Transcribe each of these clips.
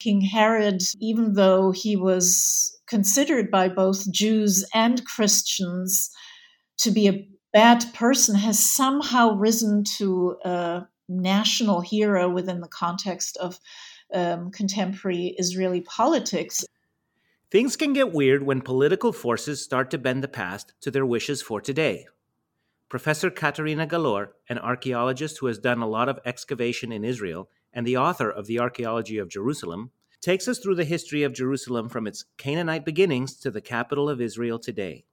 King Herod, even though he was considered by both Jews and Christians to be a bad person, has somehow risen to a national hero within the context of um, contemporary Israeli politics. Things can get weird when political forces start to bend the past to their wishes for today. Professor Katharina Galor, an archaeologist who has done a lot of excavation in Israel, and the author of the Archaeology of Jerusalem, takes us through the history of Jerusalem from its Canaanite beginnings to the capital of Israel today.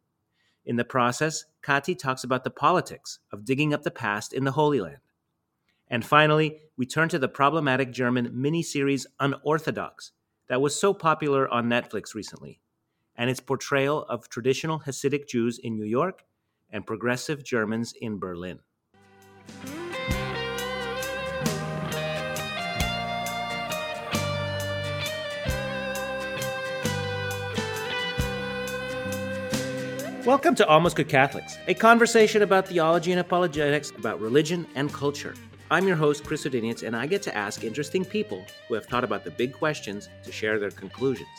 In the process, Kati talks about the politics of digging up the past in the Holy Land. And finally, we turn to the problematic German miniseries Unorthodox that was so popular on Netflix recently, and its portrayal of traditional Hasidic Jews in New York and progressive Germans in Berlin. Welcome to Almost Good Catholics, a conversation about theology and apologetics, about religion and culture. I'm your host, Chris Odinius, and I get to ask interesting people who have thought about the big questions to share their conclusions,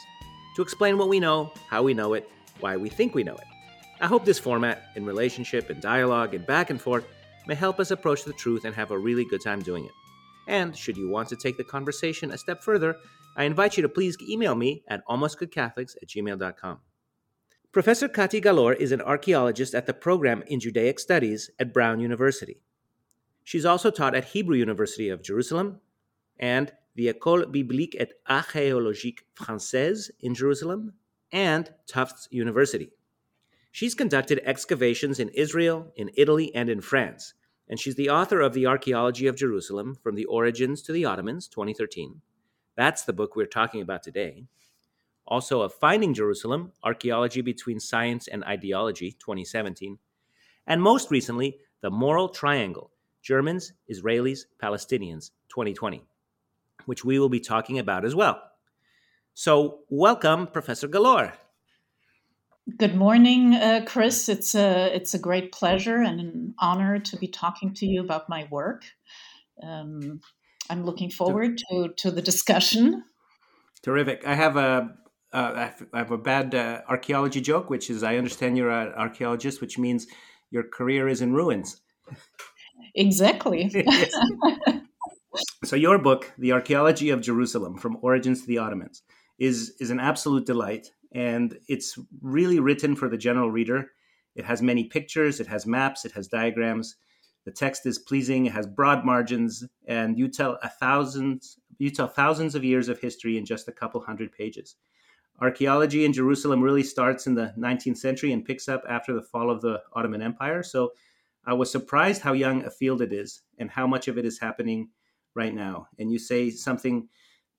to explain what we know, how we know it, why we think we know it. I hope this format, in relationship and dialogue and back and forth, may help us approach the truth and have a really good time doing it. And should you want to take the conversation a step further, I invite you to please email me at almostgoodcatholics at gmail.com. Professor Kati Galor is an archaeologist at the program in Judaic Studies at Brown University. She's also taught at Hebrew University of Jerusalem and the École Biblique et Archéologique Française in Jerusalem and Tufts University. She's conducted excavations in Israel, in Italy, and in France, and she's the author of The Archaeology of Jerusalem From the Origins to the Ottomans, 2013. That's the book we're talking about today also of Finding Jerusalem Archaeology Between Science and Ideology, 2017, and most recently, The Moral Triangle Germans, Israelis, Palestinians, 2020, which we will be talking about as well. So, welcome, Professor Galor. Good morning, uh, Chris. It's a it's a great pleasure and an honor to be talking to you about my work. Um, I'm looking forward to to the discussion. Terrific. I have a uh, I have a bad uh, archaeology joke, which is I understand you're an archaeologist, which means your career is in ruins. Exactly. so your book, The Archaeology of Jerusalem: From Origins to the Ottomans, is is an absolute delight, and it's really written for the general reader. It has many pictures, it has maps, it has diagrams. The text is pleasing, it has broad margins, and you tell a thousand you tell thousands of years of history in just a couple hundred pages. Archaeology in Jerusalem really starts in the 19th century and picks up after the fall of the Ottoman Empire. So I was surprised how young a field it is and how much of it is happening right now. And you say something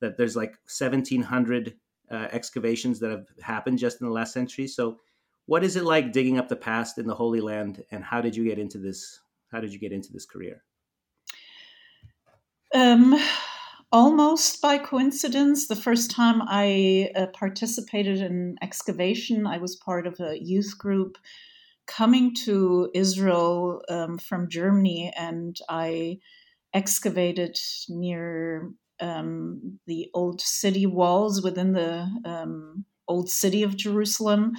that there's like 1,700 uh, excavations that have happened just in the last century. So, what is it like digging up the past in the Holy Land, and how did you get into this? How did you get into this career? Um, almost by coincidence. The first time I uh, participated in excavation, I was part of a youth group coming to Israel um, from Germany, and I excavated near um, the old city walls within the um, old city of Jerusalem.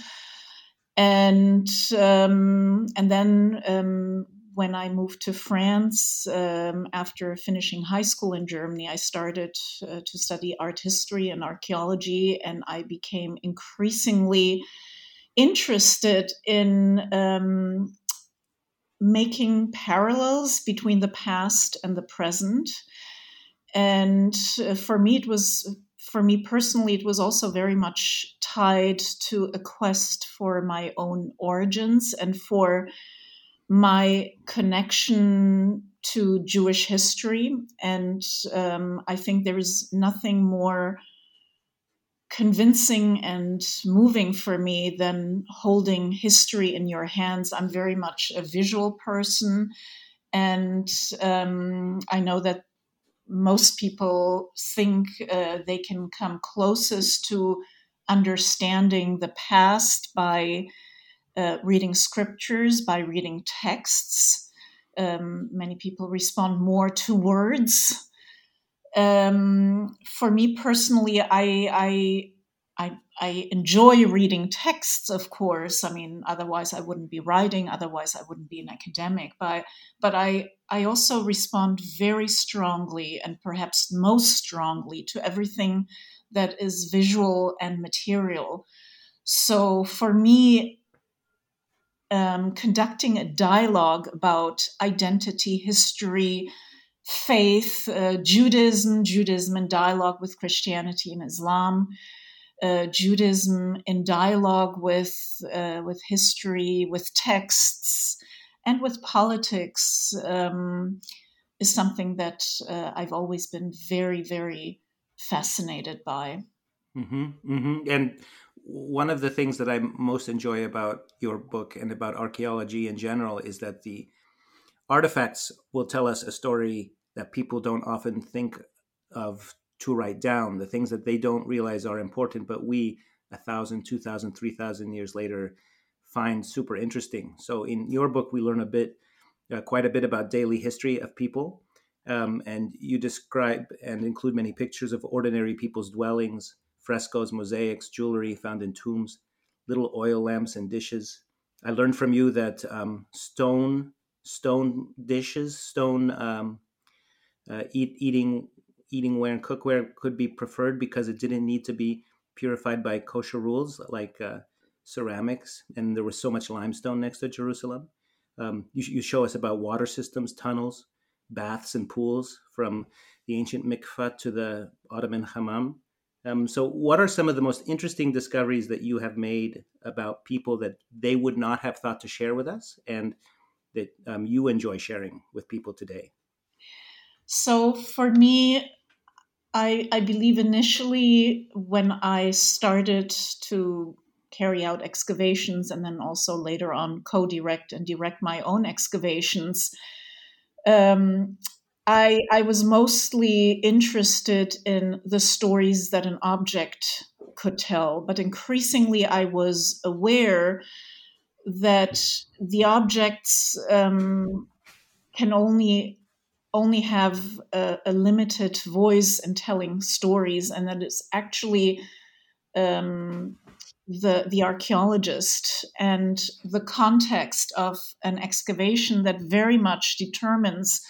And um, and then um, when I moved to France um, after finishing high school in Germany, I started uh, to study art history and archaeology, and I became increasingly interested in um, making parallels between the past and the present. And uh, for me, it was for me personally, it was also very much tied to a quest for my own origins and for my connection to Jewish history, and um, I think there is nothing more convincing and moving for me than holding history in your hands. I'm very much a visual person, and um, I know that most people think uh, they can come closest to understanding the past by uh, reading scriptures, by reading texts. Um, many people respond more to words. Um, for me personally, I, I I, I, enjoy reading texts, of course. I mean, otherwise I wouldn't be writing. Otherwise I wouldn't be an academic. But but I I also respond very strongly and perhaps most strongly to everything that is visual and material. So for me, um, conducting a dialogue about identity, history, faith, uh, Judaism, Judaism in dialogue with Christianity and Islam, uh, Judaism in dialogue with uh, with history, with texts, and with politics um, is something that uh, I've always been very, very fascinated by. Mm-hmm, mm-hmm. And one of the things that I most enjoy about your book and about archaeology in general is that the artifacts will tell us a story that people don't often think of to write down, the things that they don't realize are important, but we, a thousand, two thousand, three thousand years later, find super interesting. So in your book, we learn a bit, uh, quite a bit about daily history of people. Um, and you describe and include many pictures of ordinary people's dwellings, frescoes, mosaics, jewelry found in tombs, little oil lamps and dishes. I learned from you that um, stone stone dishes, stone um, uh, eat, eating eating ware and cookware could be preferred because it didn't need to be purified by kosher rules like uh, ceramics, and there was so much limestone next to Jerusalem. Um, you, you, show us about water systems, tunnels, baths, and pools from the ancient mikvah to the Ottoman hammam. Um, so, what are some of the most interesting discoveries that you have made about people that they would not have thought to share with us, and that um, you enjoy sharing with people today? So, for me, I, I believe initially when I started to carry out excavations and then also later on co direct and direct my own excavations, um, I, I was mostly interested in the stories that an object could tell, but increasingly I was aware that the objects um, can only only have a, a, limited voice in telling stories, and that it's actually um, the the archaeologist and the context of an excavation that very much determines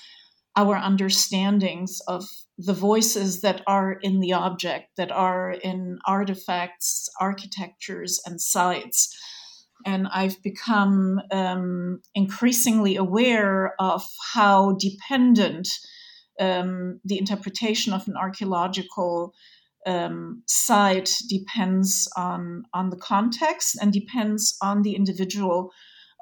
our understandings of the voices that are in the object, that are in artifacts, architectures, and sites. And I've become um, increasingly aware of how dependent um, the interpretation of an archaeological um, site depends on on the context and depends on the individual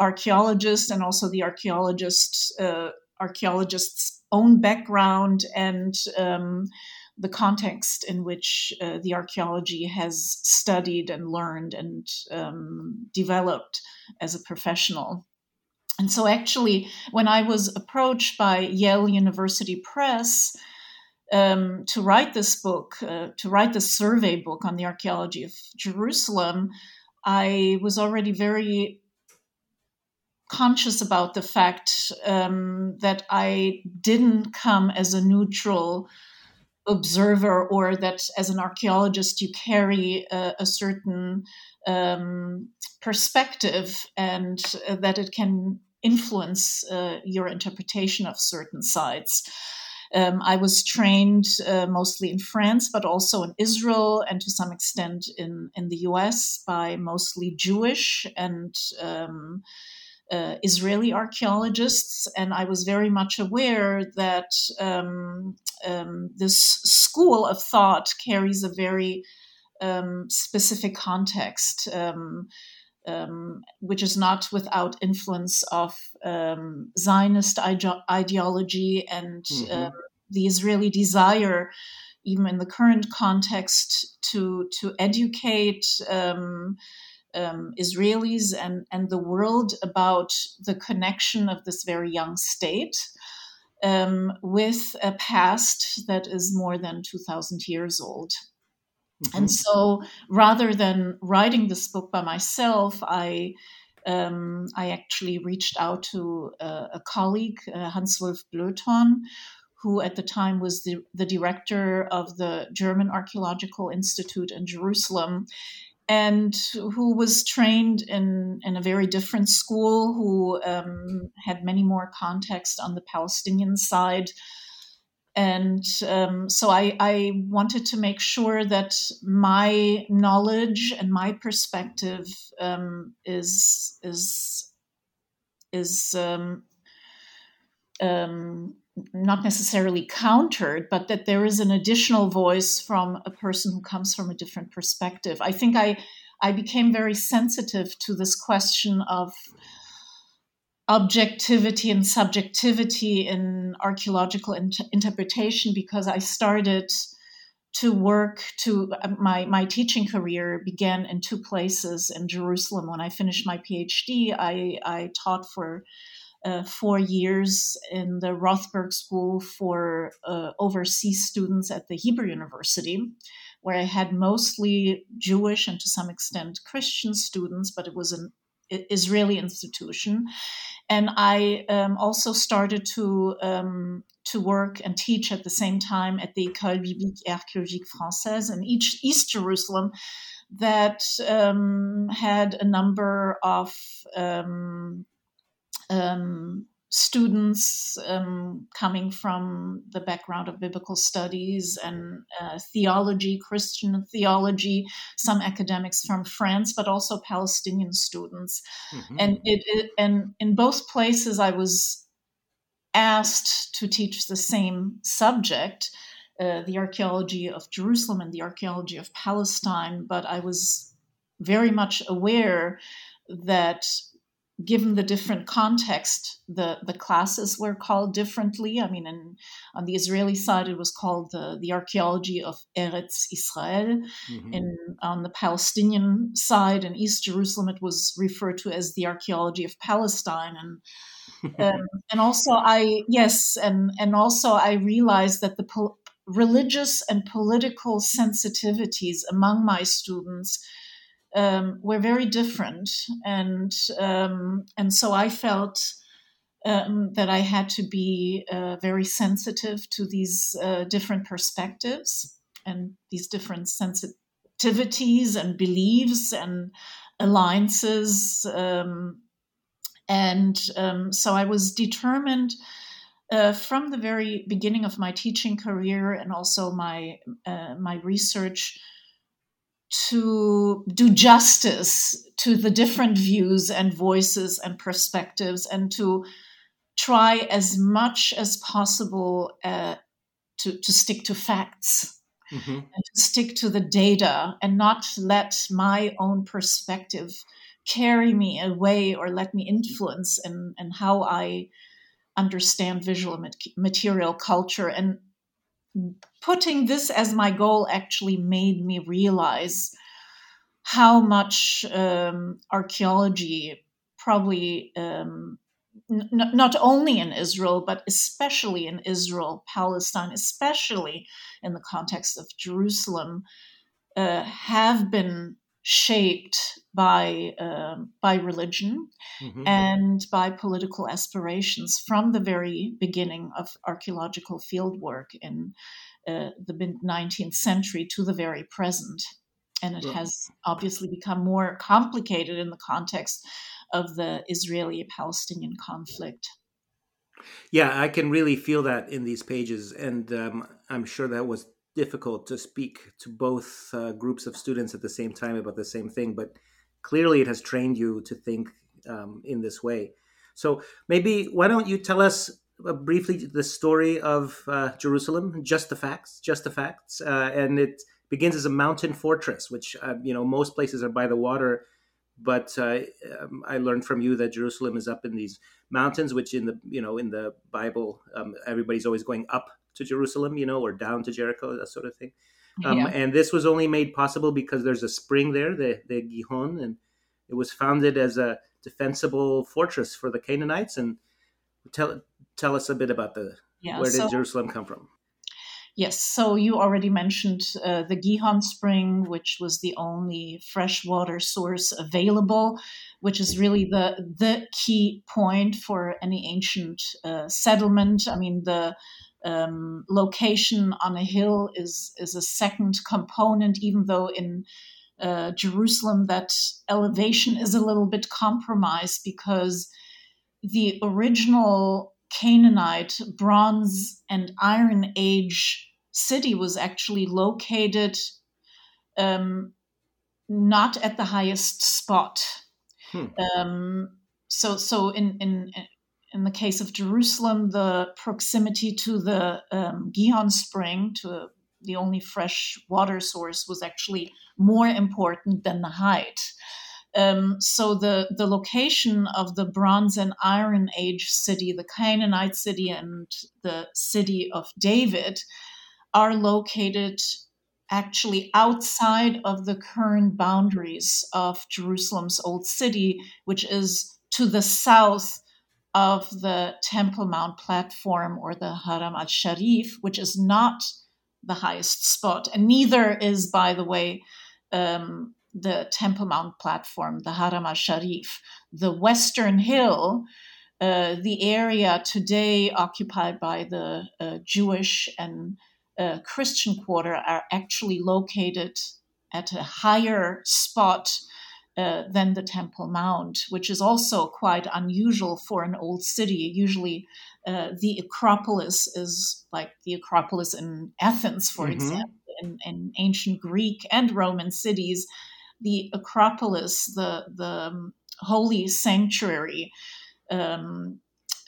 archaeologist and also the archaeologist uh, archaeologist's own background and um, the context in which uh, the archaeology has studied and learned and um, developed as a professional. And so, actually, when I was approached by Yale University Press um, to write this book, uh, to write the survey book on the archaeology of Jerusalem, I was already very conscious about the fact um, that I didn't come as a neutral observer or that as an archaeologist you carry a, a certain um, perspective and uh, that it can influence uh, your interpretation of certain sites. Um, I was trained uh, mostly in France, but also in Israel and to some extent in, in the US by mostly Jewish and um, uh, Israeli archaeologists, and I was very much aware that um, um, this school of thought carries a very um, specific context. Um, um, which is not without influence of um, Zionist ide- ideology and mm-hmm. the Israeli desire, even in the current context, to to educate. Um, Israelis and, and the world about the connection of this very young state um, with a past that is more than 2,000 years old. Mm-hmm. And so rather than writing this book by myself, I um, I actually reached out to uh, a colleague, uh, Hans Wolf Blöton, who at the time was the, the director of the German Archaeological Institute in Jerusalem and who was trained in, in a very different school, who um, had many more context on the Palestinian side. And um, so I, I, wanted to make sure that my knowledge and my perspective um, is is is um, um, not necessarily countered, but that there is an additional voice from a person who comes from a different perspective. I think I I became very sensitive to this question of objectivity and subjectivity in archaeological inter- interpretation because I started to work to uh, my my teaching career began in two places in Jerusalem. When I finished my PhD, I I taught for uh, four years in the Rothberg School for uh, overseas students at the Hebrew University, where I had mostly Jewish and to some extent Christian students, but it was an Israeli institution. And I um, also started to um, to work and teach at the same time at the École Biblique et Archéologique Française in each, East Jerusalem, that um, had a number of um, students um, coming from the background of biblical studies and uh, theology, Christian theology, some academics from France, but also Palestinian students. Mm-hmm. And it, it, and in both places, I was asked to teach the same subject. Uh, the archaeology of Jerusalem and the archaeology of Palestine, but I was very much aware that given the different context, the, the classes were called differently. I mean, in, on the Israeli side, it was called the, the archaeology of Eretz Israel. Mm-hmm. And on the Palestinian side, in East Jerusalem, it was referred to as the archaeology of Palestine. And um, and also, I yes, and and also I realized that the po- religious and political sensitivities among my students um, were very different, and um, and so I felt um, that I had to be uh, very sensitive to these uh, different perspectives and these different sensitivities and beliefs and alliances, um, and um, so I was determined. Uh, from the very beginning of my teaching career and also my uh, my research to do justice to the different views and voices and perspectives and to try as much as possible uh, to, to stick to facts mm-hmm. and to stick to the data and not let my own perspective carry me away or let me influence in, in how I understand visual material culture. And putting this as my goal actually made me realize how much um, archaeology probably um, n- not only in Israel, but especially in Israel, Palestine, especially in the context of Jerusalem, uh, have been shaped by uh, by religion mm-hmm. and by political aspirations from the very beginning of archaeological fieldwork in uh, the mid 19th century to the very present. And it yeah. has obviously become more complicated in the context of the Israeli Palestinian conflict. Yeah, I can really feel that in these pages. And um, I'm sure that was difficult to speak to both uh, groups of students at the same time about the same thing, but clearly it has trained you to think um, in this way. So maybe why don't you tell us uh, briefly the story of uh, Jerusalem, just the facts, just the facts, uh, and it begins as a mountain fortress, which uh, you know most places are by the water, but uh, um, I learned from you that Jerusalem is up in these mountains, which in the you know in the Bible um, everybody's always going up to Jerusalem, you know, or down to Jericho, that sort of thing. Um, yeah. And this was only made possible because there's a spring there, the the Gihon, and it was founded as a defensible fortress for the Canaanites. And tell tell us a bit about the yeah, where did so, Jerusalem come from? Yes, so you already mentioned uh, the Gihon Spring, which was the only freshwater source available, which is really the the key point for any ancient uh, settlement. I mean, the um, location on a hill is is a second component, even though in uh, Jerusalem that elevation is a little bit compromised because the original Canaanite Bronze and Iron Age city was actually located um, not at the highest spot. Hmm. Um, so, so in, in in the case of Jerusalem, the proximity to the um, Gihon spring, to the only fresh water source, was actually more important than the height. Um, so the the location of the Bronze and Iron Age city, the Canaanite city, and the city of David are located actually outside of the current boundaries of Jerusalem's old city, which is to the south of the Temple Mount platform or the Haram al Sharif, which is not the highest spot. And neither is, by the way, um, the Temple Mount platform, the Haram al Sharif. The Western Hill, uh, the area today occupied by the uh, Jewish and uh, Christian quarter are actually located at a higher spot uh, than the Temple Mount, which is also quite unusual for an old city. Usually, uh, the Acropolis is like the Acropolis in Athens, for mm-hmm. example, in, in, ancient Greek and Roman cities. The Acropolis, the the um, holy sanctuary, um,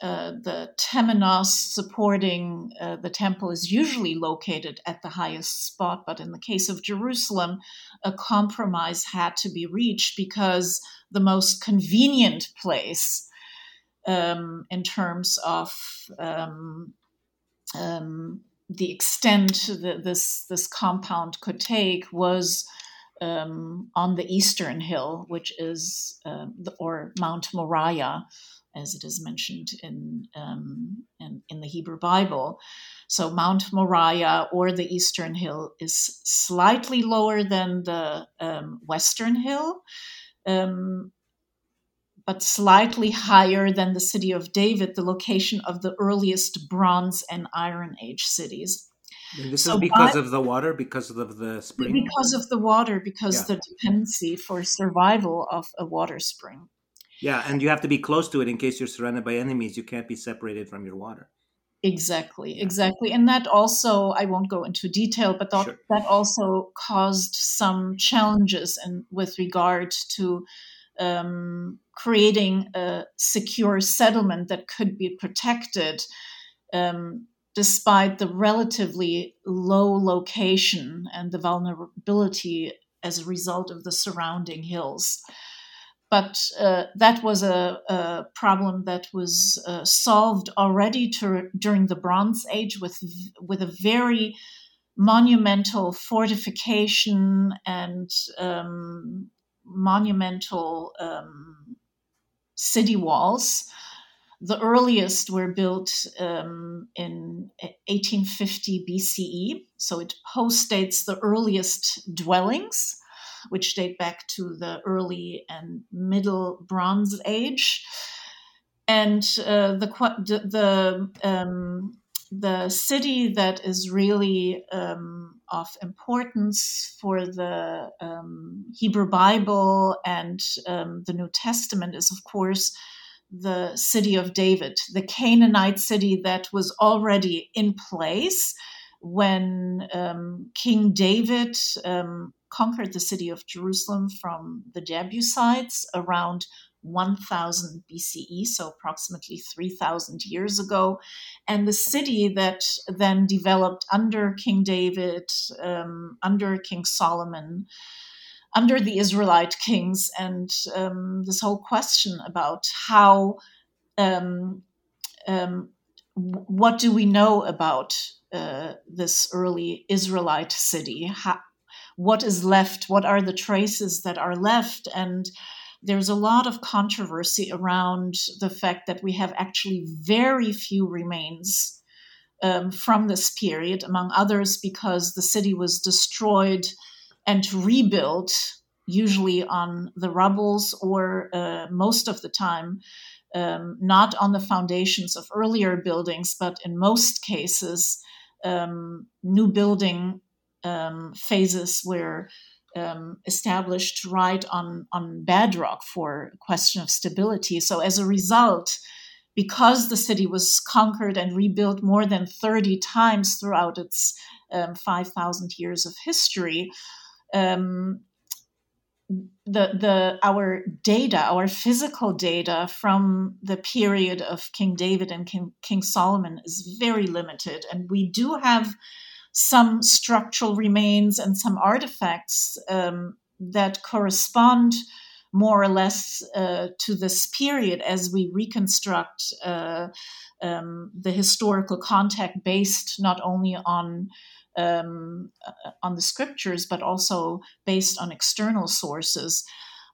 uh, the temenos supporting uh, the temple is usually located at the highest spot, but in the case of Jerusalem, a compromise had to be reached because the most convenient place um, in terms of um, um, the extent that this this compound could take was um, on the eastern hill, which is uh, the, or Mount Moriah, as it is mentioned in, um, in, in, the Hebrew Bible. So Mount Moriah or the Eastern Hill is slightly lower than the um, Western Hill, um, but slightly higher than the city of David, the location of the earliest Bronze and Iron Age cities. And this so is because by, of the water, because of the spring? Because of the water, because yeah. the dependency for survival of a water spring. Yeah, and you have to be close to it in case you're surrounded by enemies. You can't be separated from your water. Exactly, exactly. And that also, I won't go into detail, but that, sure. that also caused some challenges and with regard to um, creating a secure settlement that could be protected um, despite the relatively low location and the vulnerability as a result of the surrounding hills but uh, that was a, a, problem that was uh, solved already to, during the Bronze Age with with a very monumental fortification and um, monumental um, city walls. The earliest were built um, in 1850 BCE, so it postdates the earliest dwellings which date back to the early and middle Bronze Age. And uh, the the um, the city that is really um, of importance for the um, Hebrew Bible and um, the New Testament is, of course, the city of David, the Canaanite city that was already in place when um, King David um, conquered the city of Jerusalem from the Jebusites around 1000 BCE, so approximately 3000 years ago. And the city that then developed under King David, um, under King Solomon, under the Israelite kings, and um, this whole question about how um, um, what do we know about uh, this early Israelite city? How, what is left? What are the traces that are left? And there's a lot of controversy around the fact that we have actually very few remains um, from this period, among others, because the city was destroyed and rebuilt, usually on the rubbles or uh, most of the time um, not on the foundations of earlier buildings, but in most cases, um, new building um, phases were um, established right on, on bedrock for question of stability. So, as a result, because the city was conquered and rebuilt more than 30 times throughout its um, 5,000 years of history, um, the the our data, our physical data from the period of King David and King, King Solomon is very limited, and we do have some structural remains and some artifacts um, that correspond more or less uh, to this period as we reconstruct uh, um, the historical context based not only on um, uh, on the scriptures, but also based on external sources.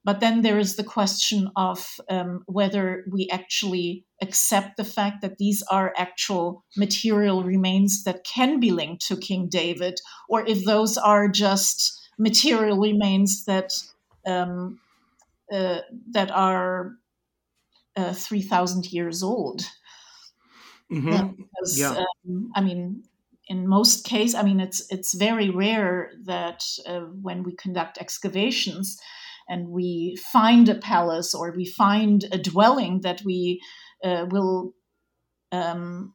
But then there is the question of um, whether we actually accept the fact that these are actual material remains that can be linked to King David, or if those are just material remains that um, uh, that are uh, three thousand years old. Mm-hmm. Because, yeah. Um, I mean, in most cases, I mean, it's it's very rare that uh, when we conduct excavations and we find a palace or we find a dwelling that we uh, will um,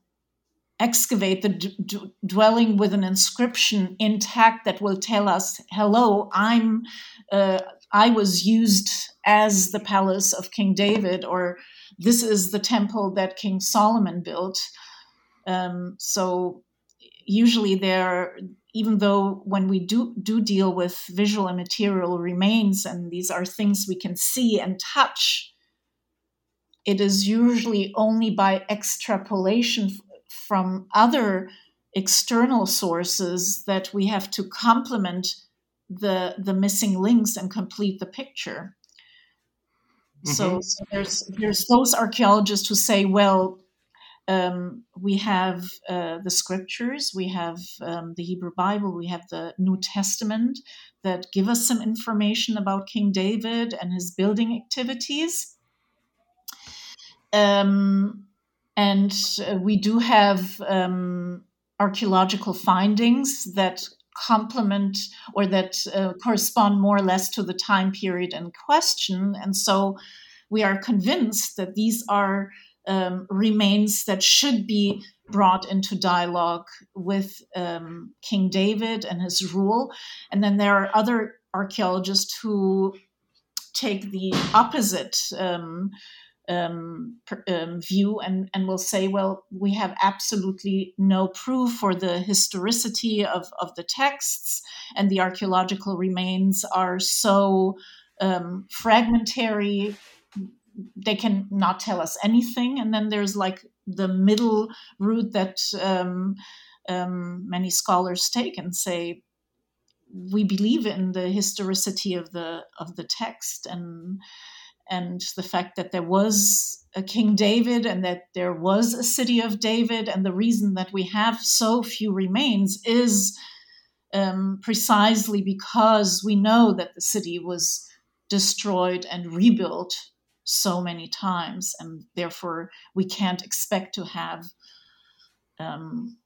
excavate the d- dwelling with an inscription intact that will tell us, "Hello, I'm uh, I was used as the palace of King David," or "This is the temple that King Solomon built." Um, so usually there even though when we do do deal with visual and material remains and these are things we can see and touch it is usually only by extrapolation from other external sources that we have to complement the the missing links and complete the picture mm-hmm. so, so there's there's those archaeologists who say well um, we have uh, the scriptures, we have um, the Hebrew Bible, we have the New Testament that give us some information about King David and his building activities. Um, and uh, we do have um, archaeological findings that complement or that uh, correspond more or less to the time period in question. And so we are convinced that these are um, remains that should be brought into dialogue with um, King David and his rule. And then there are other archaeologists who take the opposite um, um, um, view and, and will say, well, we have absolutely no proof for the historicity of, of the texts, and the archaeological remains are so um, fragmentary they can not tell us anything. And then there's like the middle route that um, um, many scholars take and say we believe in the historicity of the of the text and and the fact that there was a king david and that there was a city of david. And the reason that we have so few remains is um, precisely because we know that the city was destroyed and rebuilt so many times, and therefore we can't expect to have um,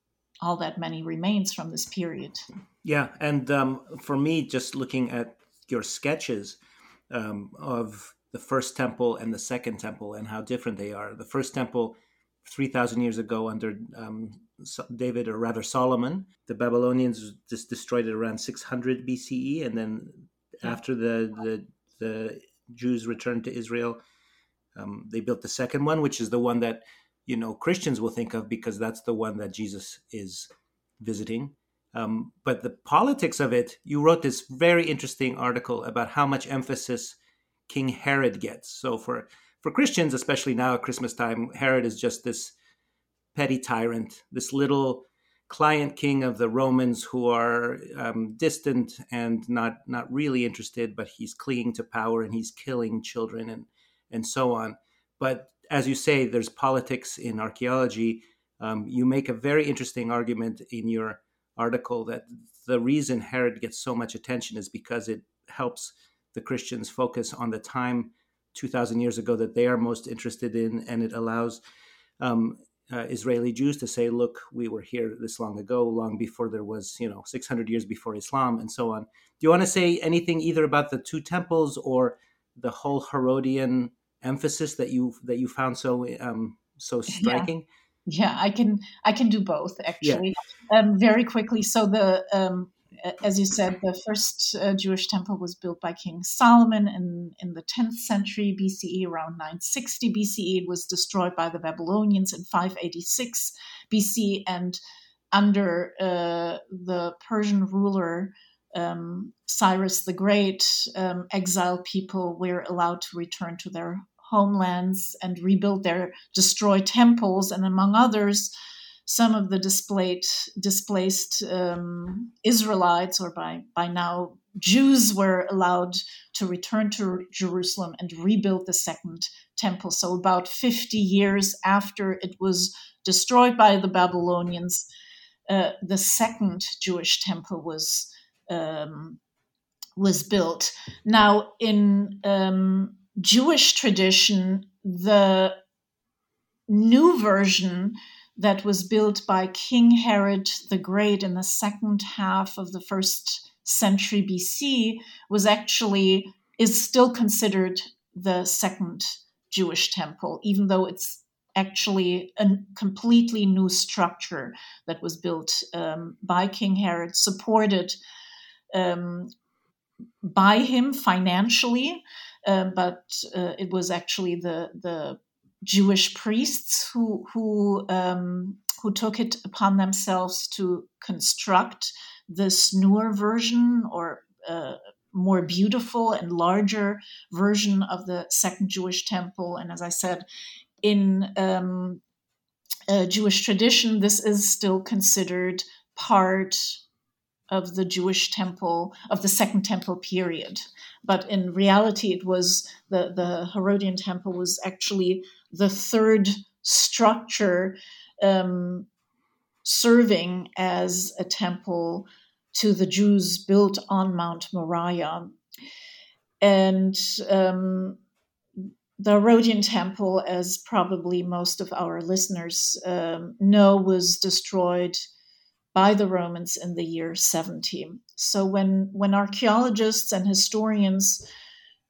all that many remains from this period. Yeah, and um, for me, just looking at your sketches um, of the first temple and the second temple and how different they are. The first temple, 3,000 years ago, under um, David, or rather Solomon, the Babylonians just destroyed it around 600 BCE, and then yeah. after the, the the Jews returned to Israel, um, they built the second one, which is the one that you know Christians will think of because that's the one that Jesus is visiting. Um, but the politics of it, you wrote this very interesting article about how much emphasis King Herod gets. So for for Christians, especially now at Christmas time, Herod is just this petty tyrant, this little client king of the Romans who are um, distant and not not really interested, but he's clinging to power and he's killing children and and so on. But as you say, there's politics in archaeology. Um, you make a very interesting argument in your article that the reason Herod gets so much attention is because it helps the Christians focus on the time 2,000 years ago that they are most interested in, and it allows um, uh, Israeli Jews to say, "Look, we were here this long ago, long before there was, you know, 600 years before Islam, and so on." Do you want to say anything either about the two temples or the whole Herodian emphasis that you that you found so um, so striking? Yeah. Yeah, I can I can do both actually. Yeah. Um, very quickly. So the um, as you said, the first uh, Jewish temple was built by King Solomon in, in the 10th century BCE, around 960 BCE. It was destroyed by the Babylonians in 586 BC, and under uh, the Persian ruler um, Cyrus the Great, um, exiled people were allowed to return to their homelands and rebuild their destroyed temples, and among others, some of the displaced, displaced um, Israelites, or by, by now Jews, were allowed to return to Jerusalem and rebuild the second temple. So, about 50 years after it was destroyed by the Babylonians, uh, the second Jewish temple was um, was built. Now, in um, Jewish tradition, the new version that was built by King Herod the Great in the second half of the first century BC was actually is still considered the second Jewish temple, even though it's actually a completely new structure that was built um, by King Herod, supported um, by him financially, uh, but uh, it was actually the the Jewish priests who who um, who took it upon themselves to construct this newer version or uh, more beautiful and larger version of the second Jewish temple. And as I said, in um, Jewish tradition, this is still considered part of the Jewish temple of the Second Temple period. But in reality, it was the, the Herodian temple was actually the third structure um, serving as a temple to the Jews built on Mount Moriah. And um, the Herodian temple, as probably most of our listeners um, know, was destroyed by the Romans in the year 70. So when, when archaeologists and historians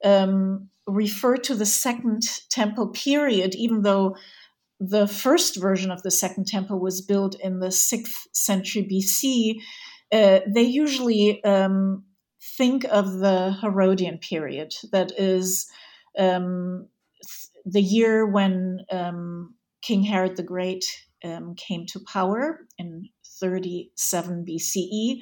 um, refer to the Second Temple period, even though the first version of the Second Temple was built in the sixth century BC, uh, they usually um, think of the Herodian period, that is um, the year when um, King Herod the Great um, came to power in 37 BCE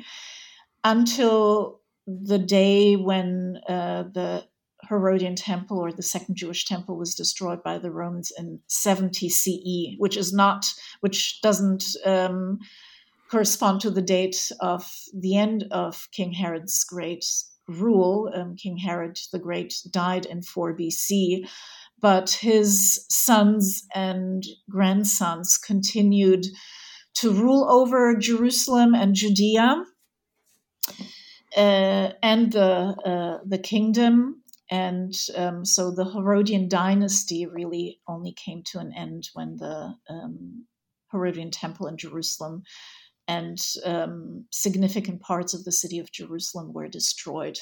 until the day when uh, the Herodian temple or the second Jewish temple was destroyed by the Romans in 70 CE, which is not, which doesn't um, correspond to the date of the end of King Herod's great rule. Um, King Herod the Great died in 4 BC, but his sons and grandsons continued to rule over Jerusalem and Judea uh, and the uh, the kingdom. And um, so the Herodian dynasty really only came to an end when the um, Herodian temple in Jerusalem and um, significant parts of the city of Jerusalem were destroyed.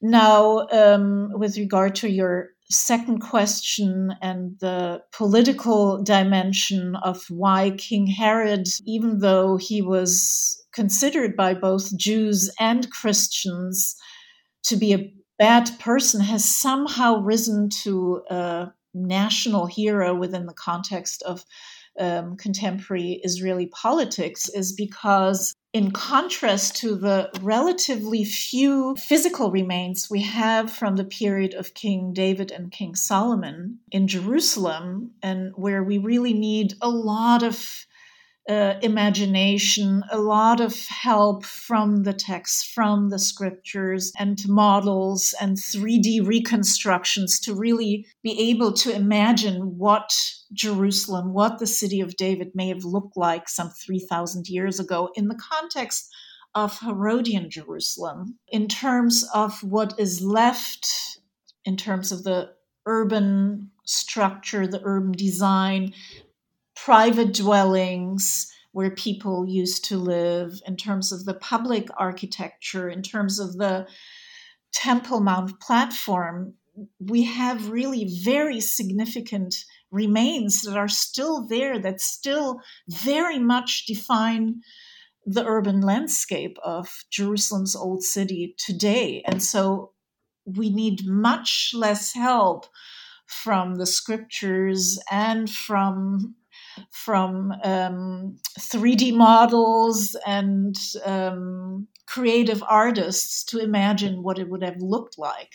Now, um, with regard to your second question and the political dimension of why King Herod, even though he was considered by both Jews and Christians to be a bad person, has somehow risen to a national hero within the context of um, contemporary Israeli politics is because, in contrast to the relatively few physical remains we have from the period of King David and King Solomon in Jerusalem, and where we really need a lot of uh, imagination, a lot of help from the text, from the scriptures, and models and 3D reconstructions to really be able to imagine what Jerusalem, what the city of David may have looked like some 3,000 years ago in the context of Herodian Jerusalem, in terms of what is left, in terms of the urban structure, the urban design, private dwellings where people used to live, in terms of the public architecture, in terms of the Temple Mount platform, we have really very significant remains that are still there, that still very much define the urban landscape of Jerusalem's old city today. And so we need much less help from the scriptures and from from um, 3D models and um, creative artists to imagine what it would have looked like.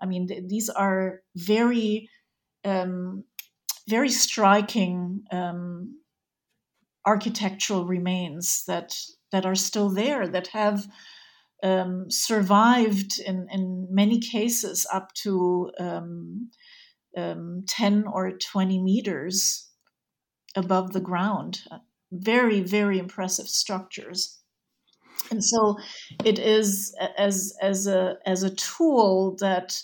I mean, th- these are very, um, very striking um, architectural remains that that are still there that have um, survived in, in many cases up to um, 10 or 20 meters above the ground. Very, very impressive structures. And so it is as as a as a tool that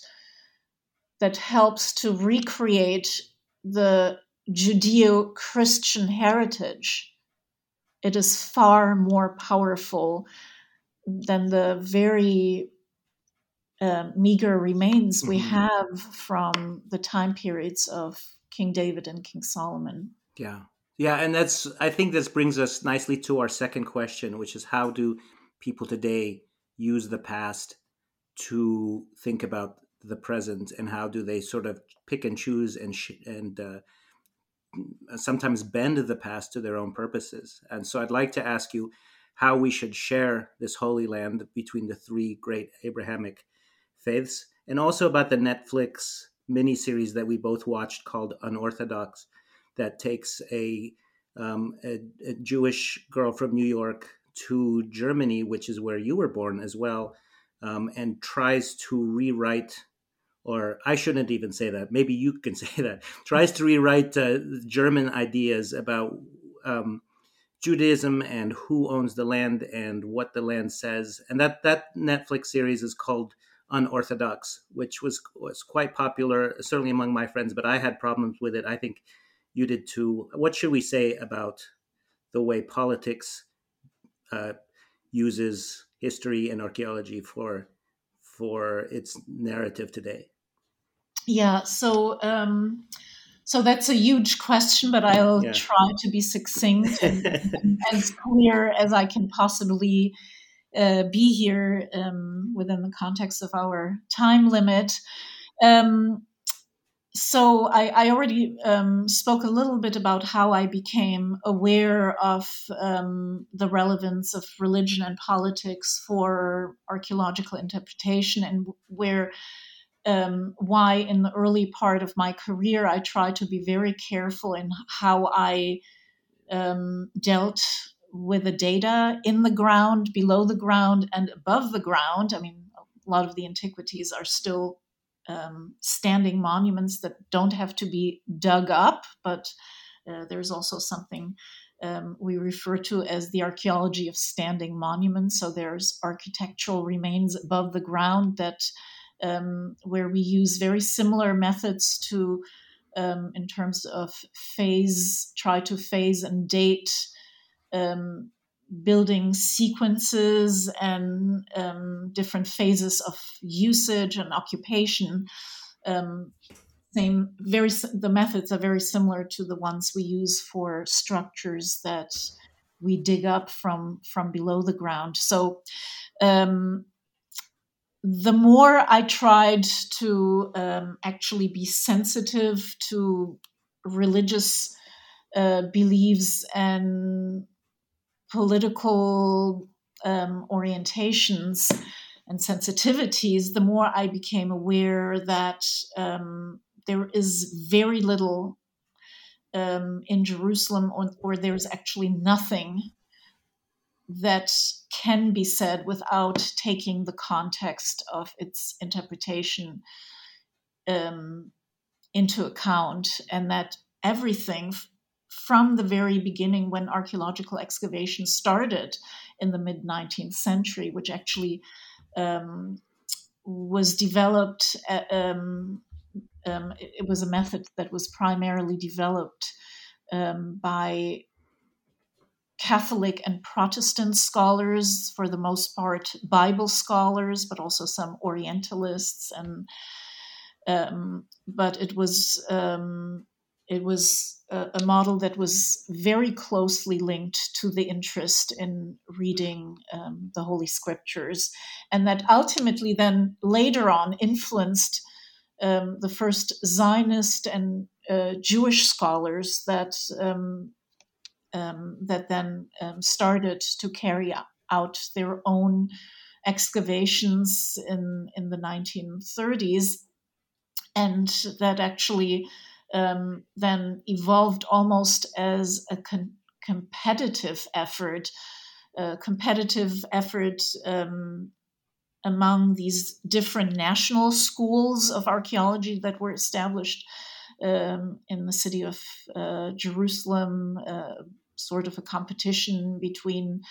that helps to recreate the Judeo-Christian heritage. It is far more powerful than the very uh, meager remains we mm-hmm. have from the time periods of King David and King Solomon. Yeah. Yeah, and that's I think this brings us nicely to our second question, which is how do people today use the past to think about the present and how do they sort of pick and choose and sh- and uh, sometimes bend the past to their own purposes. And so I'd like to ask you how we should share this holy land between the three great Abrahamic faiths and also about the Netflix miniseries that we both watched called Unorthodox that takes a, um, a, a Jewish girl from New York to Germany, which is where you were born as well, um, and tries to rewrite, or I shouldn't even say that. Maybe you can say that. Tries to rewrite uh, German ideas about um, Judaism and who owns the land and what the land says. And that that Netflix series is called Unorthodox, which was was quite popular, certainly among my friends. But I had problems with it. I think you did too. What should we say about the way politics uh, uses history and archaeology for for its narrative today? Yeah, so um, so that's a huge question, but I'll yeah. try to be succinct and, and as clear as I can possibly uh, be here um, within the context of our time limit. Um, so I, I already um, spoke a little bit about how I became aware of um, the relevance of religion and politics for archaeological interpretation, and where um, why in the early part of my career I tried to be very careful in how I um, dealt with the data in the ground, below the ground, and above the ground. I mean, a lot of the antiquities are still um, standing monuments that don't have to be dug up, but uh, there's also something um, we refer to as the archaeology of standing monuments. So there's architectural remains above the ground that um, where we use very similar methods to um, in terms of phase, try to phase and date um, building sequences and um, different phases of usage and occupation. Um, same, very the methods are very similar to the ones we use for structures that we dig up from from below the ground. So. Um, the more I tried to um, actually be sensitive to religious uh, beliefs and political um, orientations and sensitivities, the more I became aware that um, there is very little um, in Jerusalem, or, or there's actually nothing that can be said without taking the context of its interpretation um, into account, and that everything from the very beginning, when archaeological excavation started in the mid 19th century, which actually um, was developed, uh, um, um, it, it, was a method that was primarily developed um, by Catholic and Protestant scholars, for the most part, Bible scholars, but also some Orientalists, and um, but it was um, it was a, model that was very closely linked to the interest in reading um, the Holy Scriptures, and that ultimately then later on influenced um, the first Zionist and uh, Jewish scholars that um, um, that then um, started to carry out their own excavations in in the 1930s, and that actually um, then evolved almost as a con- competitive effort, competitive effort um, among these different national schools of archaeology that were established um, in the city of uh, Jerusalem, uh, sort of a competition between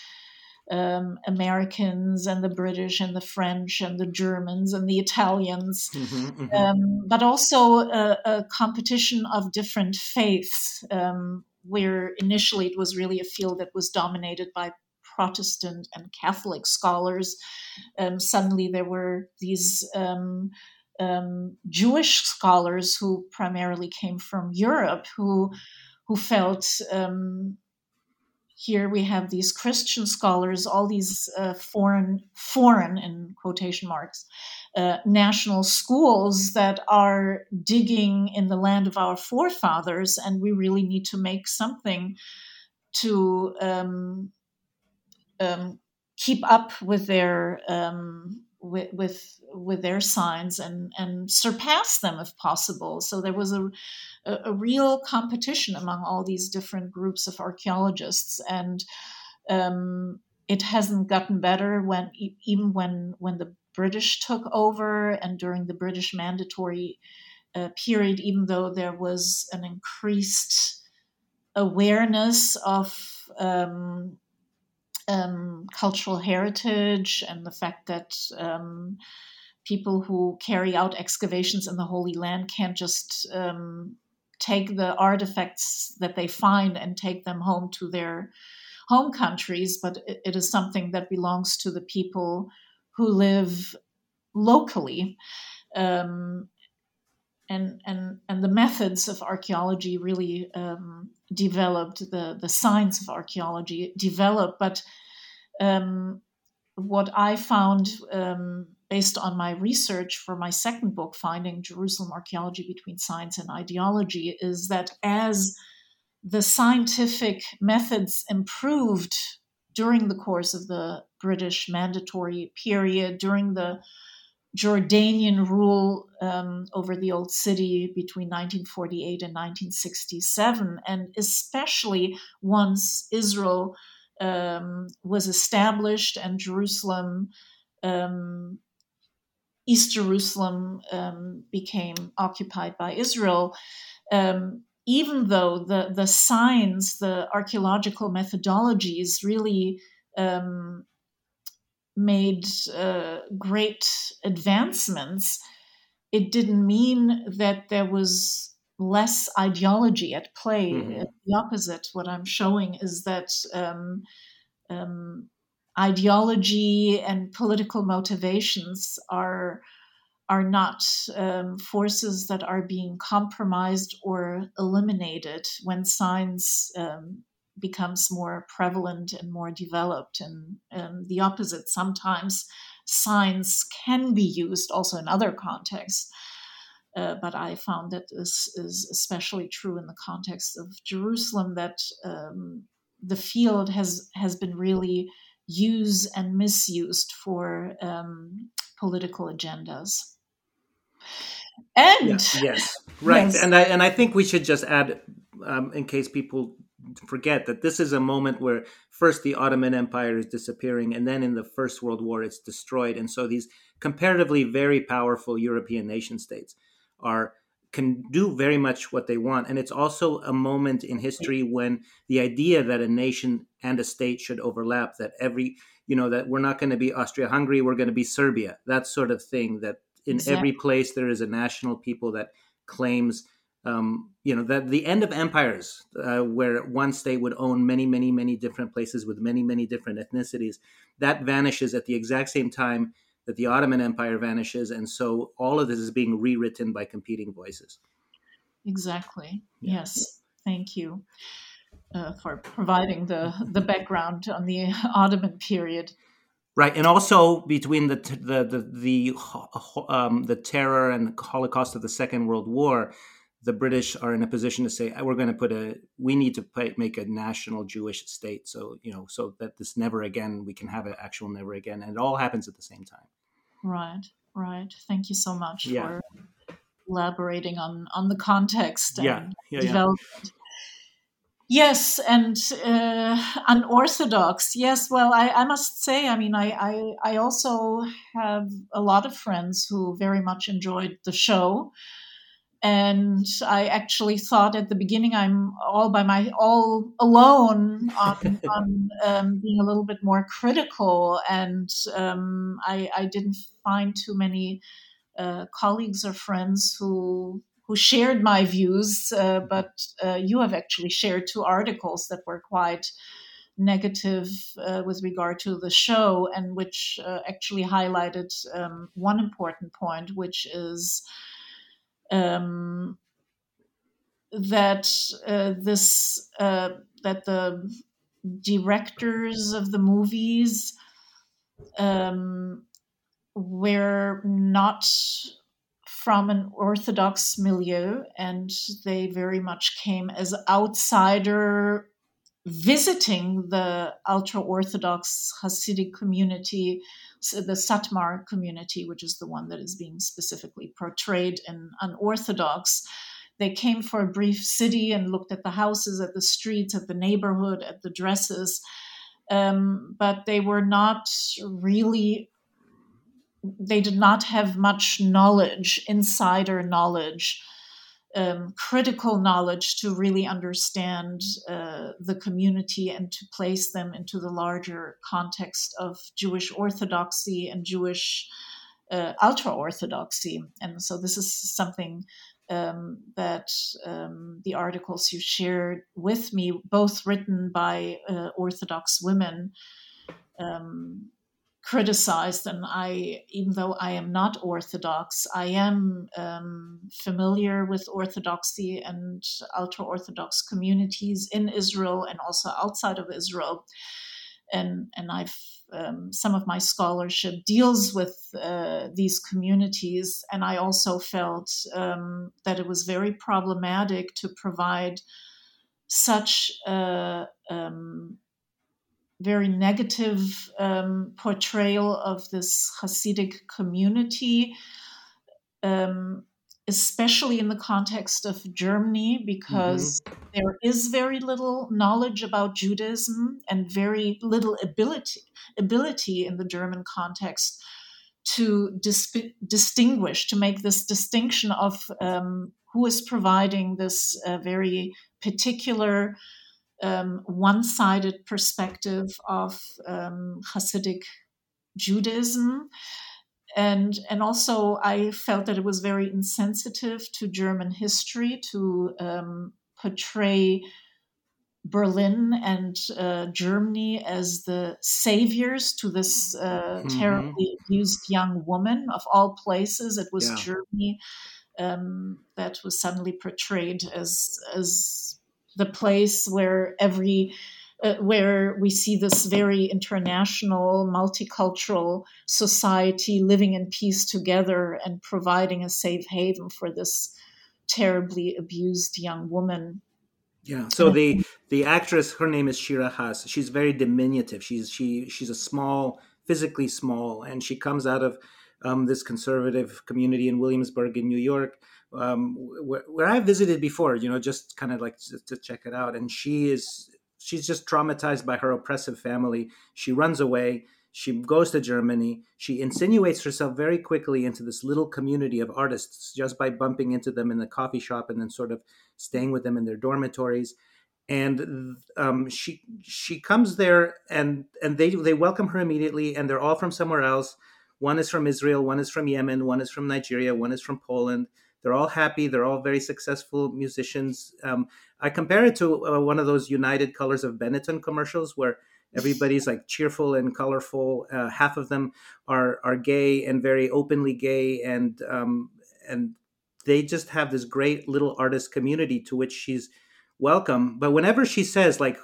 um, Americans and the British and the French and the Germans and the Italians, mm-hmm, mm-hmm. Um, but also a, a, competition of different faiths, um, where initially it was really a field that was dominated by Protestant and Catholic scholars. Um, suddenly there were these um, um, Jewish scholars who primarily came from Europe who who felt um, here we have these Christian scholars, all these uh, foreign, foreign in quotation marks, uh, national schools that are digging in the land of our forefathers, and we really need to make something to um, um, keep up with their um, with, with with their signs and and surpass them if possible. So there was a a, real competition among all these different groups of archaeologists, and um, it hasn't gotten better when even when when the British took over and during the British mandatory uh, period, even though there was an increased awareness of um, um, cultural heritage and the fact that um, people who carry out excavations in the Holy Land can't just um, take the artifacts that they find and take them home to their home countries, but it, it is something that belongs to the people who live locally. Um, and, and, and the methods of archaeology really um, developed, the, the science of archaeology developed. But um, what I found um, based on my research for my second book, Finding Jerusalem Archaeology Between Science and Ideology, is that as the scientific methods improved during the course of the British mandatory period, during the Jordanian rule um, over the Old City between 1948 and 1967, and especially once Israel um, was established and Jerusalem um, East Jerusalem um, became occupied by Israel, um, even though the, the signs, the archaeological methodologies really um, made uh, great advancements, it didn't mean that there was less ideology at play. Mm-hmm. The opposite, what I'm showing is that um, um, ideology and political motivations are are not um, forces that are being compromised or eliminated when science um, becomes more prevalent and more developed and, and the opposite sometimes science can be used also in other contexts Uh, but I found that this is especially true in the context of Jerusalem, that um, the field has has been really used and misused for um, political agendas. And yeah, yes, right, yes. and I and I think we should just add, um, in case people forget that this is a moment where first the Ottoman Empire is disappearing, and then in the First World War it's destroyed, and so these comparatively very powerful European nation states are can do very much what they want and it's also a moment in history when the idea that a nation and a state should overlap that every you know that we're not going to be austria-hungary we're going to be serbia that sort of thing that in exactly. every place there is a national people that claims um, you know that the end of empires uh, where one state would own many many many different places with many many different ethnicities that vanishes at the exact same time that the Ottoman Empire vanishes, and so all of this is being rewritten by competing voices. Exactly. Yeah. Yes. Thank you uh, for providing the the background on the Ottoman period. Right, and also between the the the the, um, the terror and Holocaust of the Second World War, the British are in a position to say we're going to put a we need to make a national Jewish state, so you know, so that this never again we can have an actual never again, and it all happens at the same time. Right, right. Thank you so much yeah. for elaborating on on the context and yeah, yeah, development. Yeah. Yes, and uh, unorthodox. Yes, well, I, I must say, I mean, I, I, I also have a lot of friends who very much enjoyed the show and I actually thought at the beginning I'm all by my all alone on, on um, being a little bit more critical, and um, I, I, didn't find too many uh, colleagues or friends who who shared my views. Uh, but uh, you have actually shared two articles that were quite negative uh, with regard to the show, and which uh, actually highlighted um, one important point, which is um, that uh, this uh, that the directors of the movies um, were not from an orthodox milieu and they very much came as outsider visiting the ultra orthodox hasidic community the Satmar community, which is the one that is being specifically portrayed in Unorthodox. They came for a brief city and looked at the houses, at the streets, at the neighborhood, at the dresses, um, but they were not really. They did not have much knowledge, insider knowledge um, critical knowledge to really understand uh, the community and to place them into the larger context of Jewish orthodoxy and Jewish uh, ultra orthodoxy. And so this is something um, that um, the articles you shared with me, both written by uh, Orthodox women, um, criticized and i even though i am not orthodox i am um, familiar with orthodoxy and ultra orthodox communities in israel and also outside of israel. And and i've um, some of my scholarship deals with uh, these communities. And i also felt um, that it was very problematic to provide such a um, very negative um, portrayal of this Hasidic community, um, especially in the context of Germany, because mm-hmm. there is very little knowledge about Judaism and very little ability ability in the German context to dis- distinguish, to make this distinction of um, who is providing this uh, very particular um, one sided perspective of um, Hasidic Judaism. And, and also, I felt that it was very insensitive to German history to um, portray Berlin and uh, Germany as the saviors to this uh, mm-hmm. terribly abused young woman. Of all places, it was yeah. Germany um, that was suddenly portrayed as as the place where every uh, where we see this very international, multicultural society living in peace together and providing a safe haven for this terribly abused young woman. Yeah. So the the actress, her name is Shira Haas. She's very diminutive. She's she she's a small, physically small, and she comes out of um, this conservative community in Williamsburg, in New York, um, where, where I visited before. You know, just kind of like to, to check it out. And she is she's just traumatized by her oppressive family. She runs away. She goes to Germany. She insinuates herself very quickly into this little community of artists just by bumping into them in the coffee shop and then sort of staying with them in their dormitories. And um, she she comes there and and they they welcome her immediately and they're all from somewhere else. One is from Israel, one is from Yemen, one is from Nigeria, one is from Poland. They're all happy. They're all very successful musicians. Um, I compare it to uh, one of those United Colors of Benetton commercials where everybody's like cheerful and colorful. Uh, half of them are are gay and very openly gay, and um, and they just have this great little artist community to which she's welcome. But whenever she says like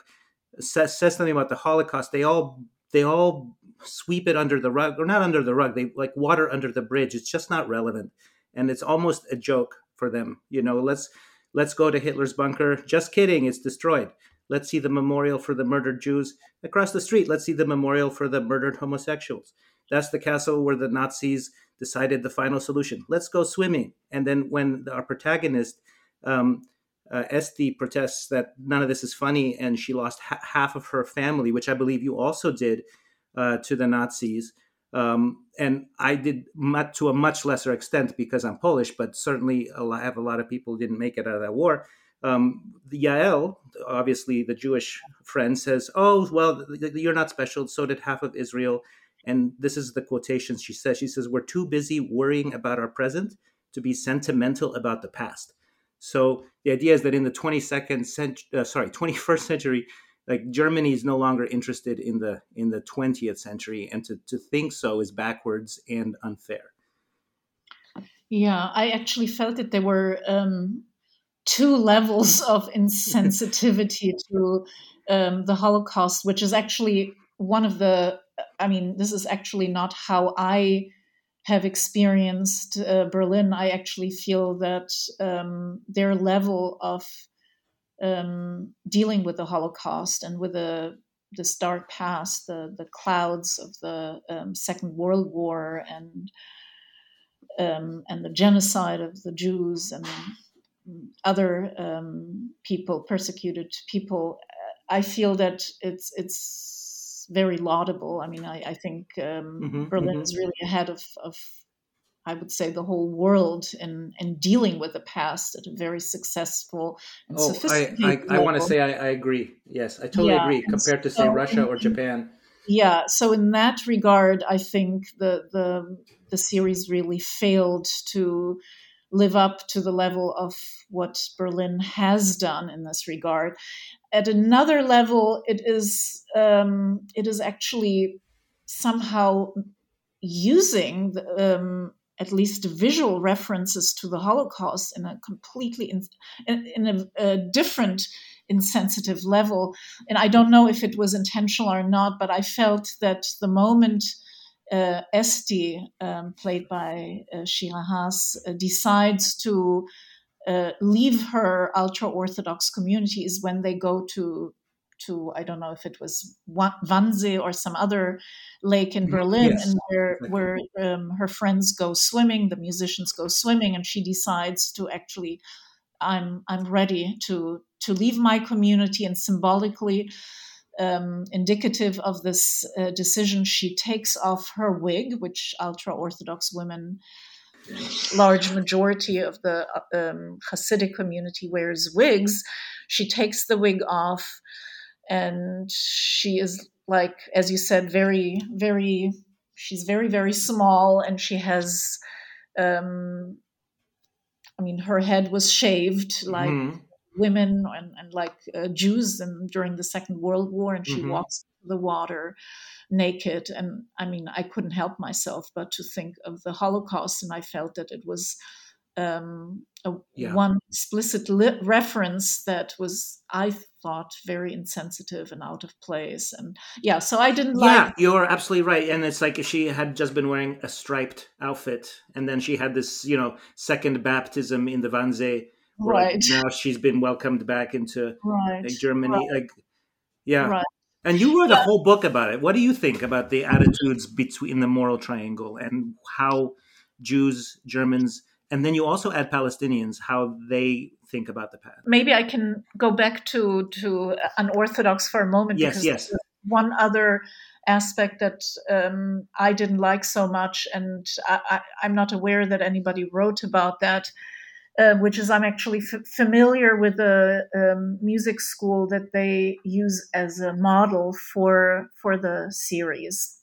says, says something about the Holocaust, they all they all sweep it under the rug or not under the rug. They like water under the bridge. It's just not relevant, and it's almost a joke for them. You know, let's let's go to Hitler's bunker. Just kidding, it's destroyed. Let's see the memorial for the murdered Jews. Across the street, let's see the memorial for the murdered homosexuals. That's the castle where the Nazis decided the final solution. Let's go swimming. And then when our protagonist, um, uh, Esti, protests that none of this is funny and she lost ha- half of her family, which I believe you also did uh, to the Nazis. Um, and I did much, to a much lesser extent because I'm Polish, but certainly I have a lot of people didn't make it out of that war. Um, Yael, obviously the Jewish friend, says, "Oh, well, you're not special. So did half of Israel." And this is the quotation she says. She says, "We're too busy worrying about our present to be sentimental about the past." So the idea is that in the 22nd century, uh, sorry, 21st century, like Germany is no longer interested in the in the 20th century, and to to think so is backwards and unfair. Yeah, I actually felt that there were um, two levels of insensitivity to um, the Holocaust, which is actually one of the. I mean, this is actually not how I have experienced uh, Berlin. I actually feel that um, their level of um, dealing with the Holocaust and with the this dark past, the the clouds of the um, Second World War and um, and the genocide of the Jews and other um, people, persecuted people. I feel that it's it's very laudable. I mean, I, I think um, mm-hmm, Berlin mm-hmm. is really ahead of, of I would say, the whole world in, in dealing with the past at a very successful and oh, sophisticated I, I, I want to say I, I, agree. Yes, I totally yeah, agree compared to, say, Russia or Japan. Yeah, so in that regard, I think the, the, the series really failed to live up to the level of what Berlin has done in this regard. At another level, it is um, it is actually somehow using the, um, at least visual references to the Holocaust in a completely in, in a, a, different insensitive level. And I don't know if it was intentional or not, but I felt that the moment uh, Esti, um, played by uh, Shira Haas, uh, decides to uh, leave her ultra Orthodox community is when they go to to I don't know if it was Wannsee or some other lake in mm-hmm. Berlin, yes. and where where um, her friends go swimming, the musicians go swimming, and she decides to actually, I'm I'm ready to to leave my community, and symbolically. Um, indicative of this uh, decision, she takes off her wig, which ultra Orthodox women large majority of the um, Hasidic community wears wigs. She takes the wig off, and she is like as you said very very she's very very small and she has um i mean her head was shaved like mm-hmm. women and, and like uh, jews and during the second world war and she mm-hmm. walks the water naked and i mean i couldn't help myself but to think of the holocaust and i felt that it was um, a, yeah. one explicit li- reference that was I thought very insensitive and out of place. And yeah, so I didn't yeah, like. you're absolutely right. And it's like she had just been wearing a striped outfit, and then she had this, you know, second baptism in the Wannsee. Right now, she's been welcomed back into right. like, Germany. Right. Like, yeah. Right. And you wrote yeah. a whole book about it. What do you think about the attitudes between the moral triangle and how Jews, Germans, and then you also add Palestinians, how they think about the past. Maybe I can go back to to unorthodox for a moment. Yes, yes. One other aspect that um, I didn't like so much, and I, am not aware that anybody wrote about that. Uh, which is I'm actually f- familiar with a um, music school that they use as a model for for the series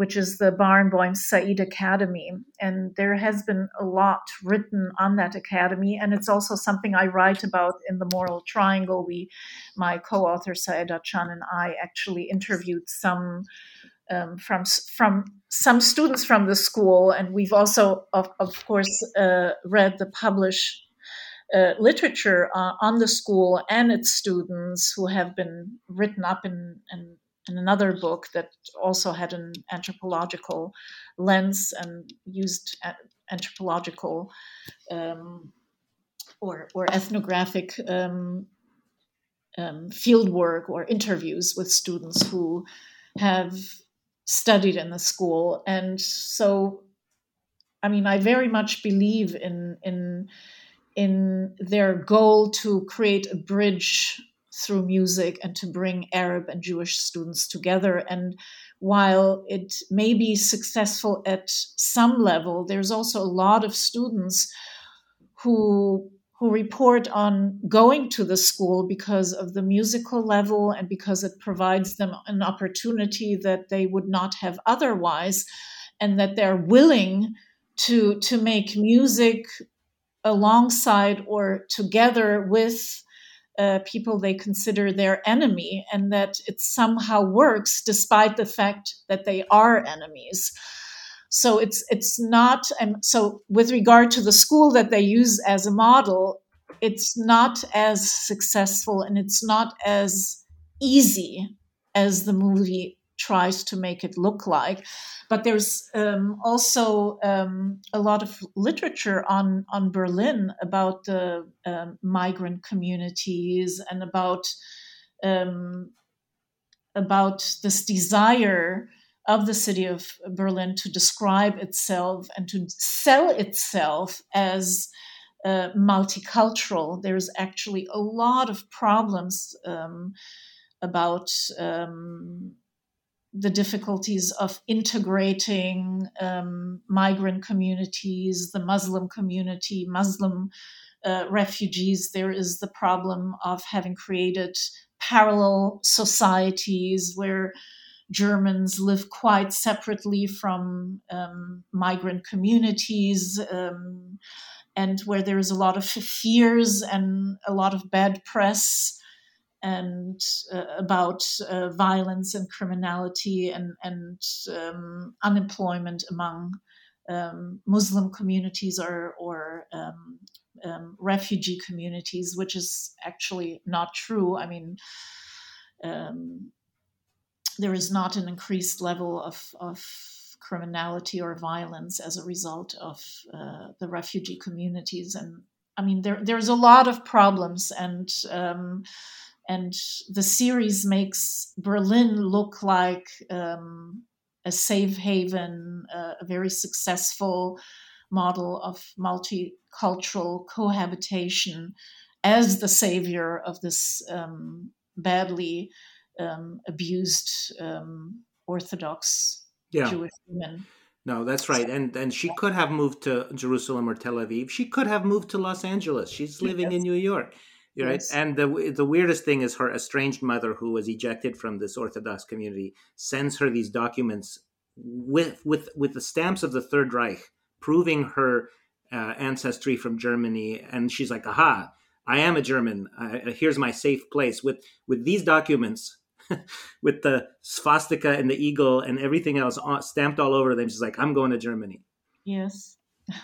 which is the Barenboim Said Academy. And there has been a lot written on that academy. And it's also something I write about in the Moral Triangle. We, my co-author Sa'ed Atshan and I actually interviewed some um, from from some students from the school, and we've also, of, of course, uh, read the published uh, literature uh, on the school and its students who have been written up in in another book that also had an anthropological lens and used anthropological um, or, or ethnographic um, um, field work or interviews with students who have studied in the school. And so, I mean, I very much believe in in in their goal to create a bridge through music and to bring Arab and Jewish students together. And while it may be successful at some level, there's also a lot of students who who report on going to the school because of the musical level and because it provides them an opportunity that they would not have otherwise and that they're willing to to make music alongside or together with uh, people they consider their enemy and that it somehow works despite the fact that they are enemies. So it's it's not and so with regard to the school that they use as a model it's not as successful and it's not as easy as the movie tries to make it look like. But there's um, also um, a lot of literature on on Berlin about the um, migrant communities and about um, about this desire of the city of Berlin to describe itself and to sell itself as uh, multicultural. There's actually a lot of problems um, about um, the difficulties of integrating um, migrant communities, the Muslim community, Muslim uh, refugees. There is the problem of having created parallel societies where Germans live quite separately from um, migrant communities. Um, and where there is a lot of fears and a lot of bad press and uh, about uh, violence and criminality and, and um, unemployment among um, Muslim communities or, or um, um refugee communities, which is actually not true. I mean, um, there is not an increased level of, of criminality or violence as a result of uh, the refugee communities. And I mean, there, there's a lot of problems and um, and the series makes Berlin look like um, a safe haven, uh, a very successful model of multicultural cohabitation as the savior of this um, badly um, abused um, Orthodox yeah. Jewish women. No, that's right. And and she could have moved to Jerusalem or Tel Aviv. She could have moved to Los Angeles. She's living yes. in New York right. Yes. and the the weirdest thing is her estranged mother who was ejected from this orthodox community sends her these documents with with with the stamps of the third reich proving her uh, ancestry from germany. And she's like aha i am a german. Uh, here's my safe place. With with these documents with the swastika and the eagle and everything else stamped all over them she's like i'm going to germany. Yes.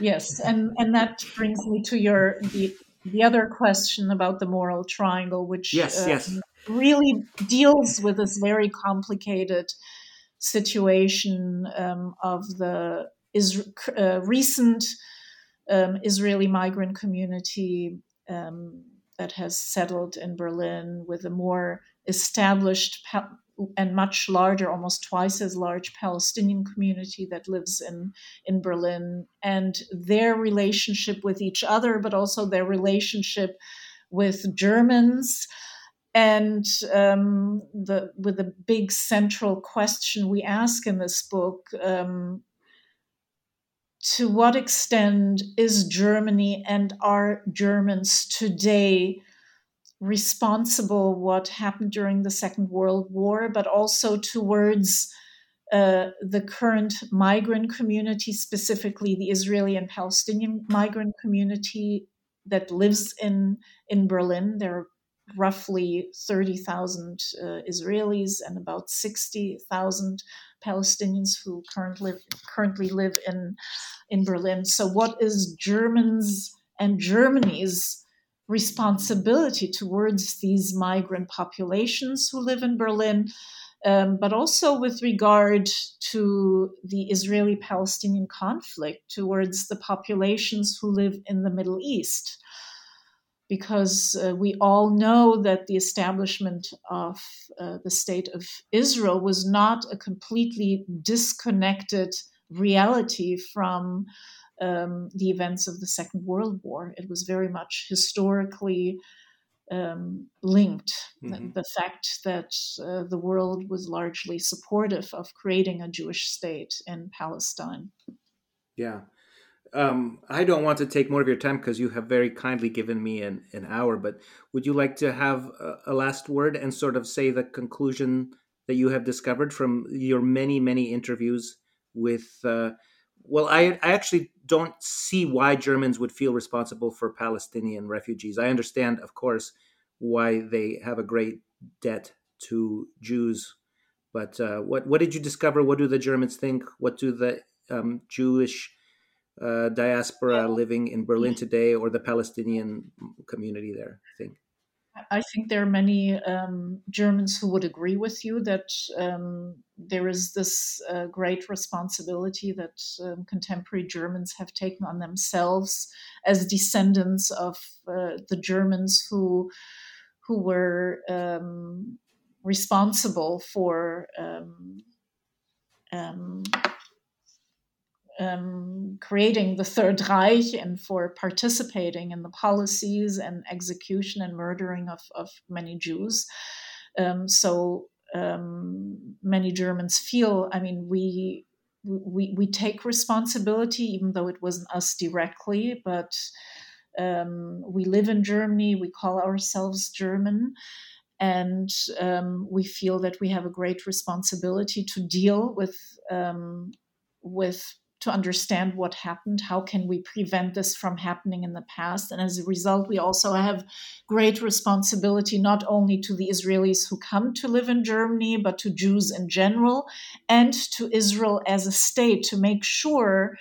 Yes, and and that brings me to your the the other question about the moral triangle, which yes, uh, yes. really deals with this very complicated situation um, of the is, uh, recent um, Israeli migrant community um, that has settled in Berlin with a more established and much larger, almost twice as large Palestinian community that lives in, in Berlin, and their relationship with each other, but also their relationship with Germans. And um, the, with the big central question we ask in this book um, to what extent is Germany and are Germans today responsible what happened during the Second World War, but also towards uh, the current migrant community, specifically the Israeli and Palestinian migrant community that lives in in Berlin. There are roughly 30,000 uh, Israelis and about 60,000 Palestinians who currently currently live in in Berlin. So, what is Germans and Germany's responsibility towards these migrant populations who live in Berlin? Um, but also with regard to the Israeli Palestinian conflict towards the populations who live in the Middle East because uh, we all know that the establishment of uh, the state of Israel was not a completely disconnected reality from um, the events of the Second World War. It was very much historically um, linked. Mm-hmm. The, the, fact that uh, the world was largely supportive of creating a Jewish state in Palestine. Yeah. Um, I don't want to take more of your time because you have very kindly given me an, an hour, but would you like to have a, a, last word and sort of say the conclusion that you have discovered from your many, many interviews with? Uh, well, I, I actually don't see why Germans would feel responsible for Palestinian refugees. I understand, of course, why they have a great debt to Jews. But uh, what what did you discover? What do the Germans think? What do the um, Jewish uh, diaspora living in Berlin today or the Palestinian community there think? I think there are many um, Germans who would agree with you that um, there is this uh, great responsibility that um, contemporary Germans have taken on themselves as descendants of uh, the Germans who who were um, responsible for um, creating the Third Reich and for participating in the policies and execution and murdering of, of many Jews. Um, so um, many Germans feel, I mean, we, we, we take responsibility, even though it wasn't us directly, but um, we live in Germany, we call ourselves German and um, we feel that we have a great responsibility to deal with um, with to understand what happened. How can we prevent this from happening in the past? And as a result, we also have great responsibility not only to the Israelis who come to live in Germany, but to Jews in general and to Israel as a state to make sure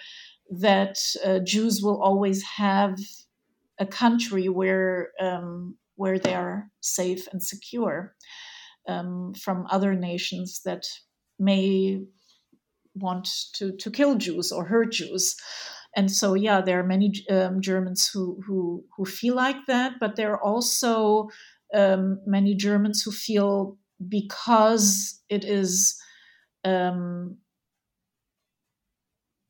that uh, Jews will always have a country where um, where they are safe and secure um, from other nations that may want to to kill Jews or hurt Jews. And so, yeah, there are many um, Germans who, who who feel like that, but there are also um, many Germans who feel because it is um,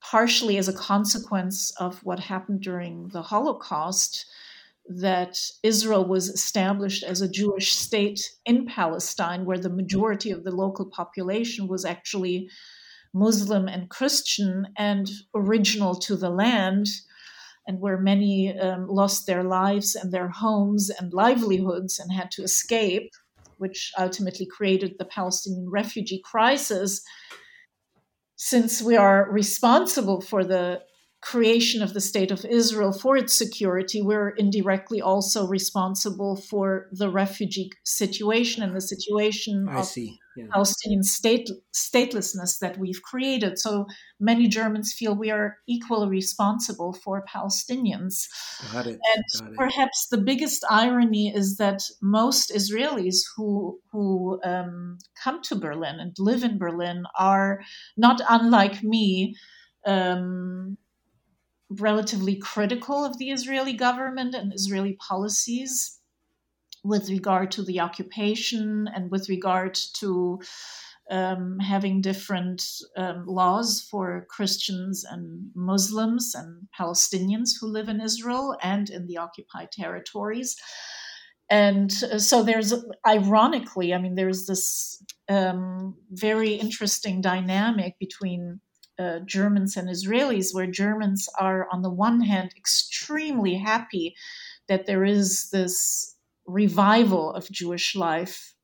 partially as a consequence of what happened during the Holocaust that Israel was established as a Jewish state in Palestine, where the majority of the local population was actually Muslim and Christian and original to the land, and where many um, lost their lives and their homes and livelihoods and had to escape, which ultimately created the Palestinian refugee crisis. Since we are responsible for the creation of the state of Israel for its security, we're indirectly also responsible for the refugee situation and the situation I of see. Yeah. Palestinian state, statelessness that we've created. So many Germans feel we are equally responsible for Palestinians. Got it. And Got it. perhaps the biggest irony is that most Israelis who who um, come to Berlin and live in Berlin are not unlike me. Um, relatively critical of the Israeli government and Israeli policies with regard to the occupation and with regard to um, having different um, laws for Christians and Muslims and Palestinians who live in Israel and in the occupied territories. And uh, so there's, ironically, I mean, there's this um, very interesting dynamic between uh, Germans and Israelis, where Germans are, on the one hand, extremely happy that there is this revival of Jewish life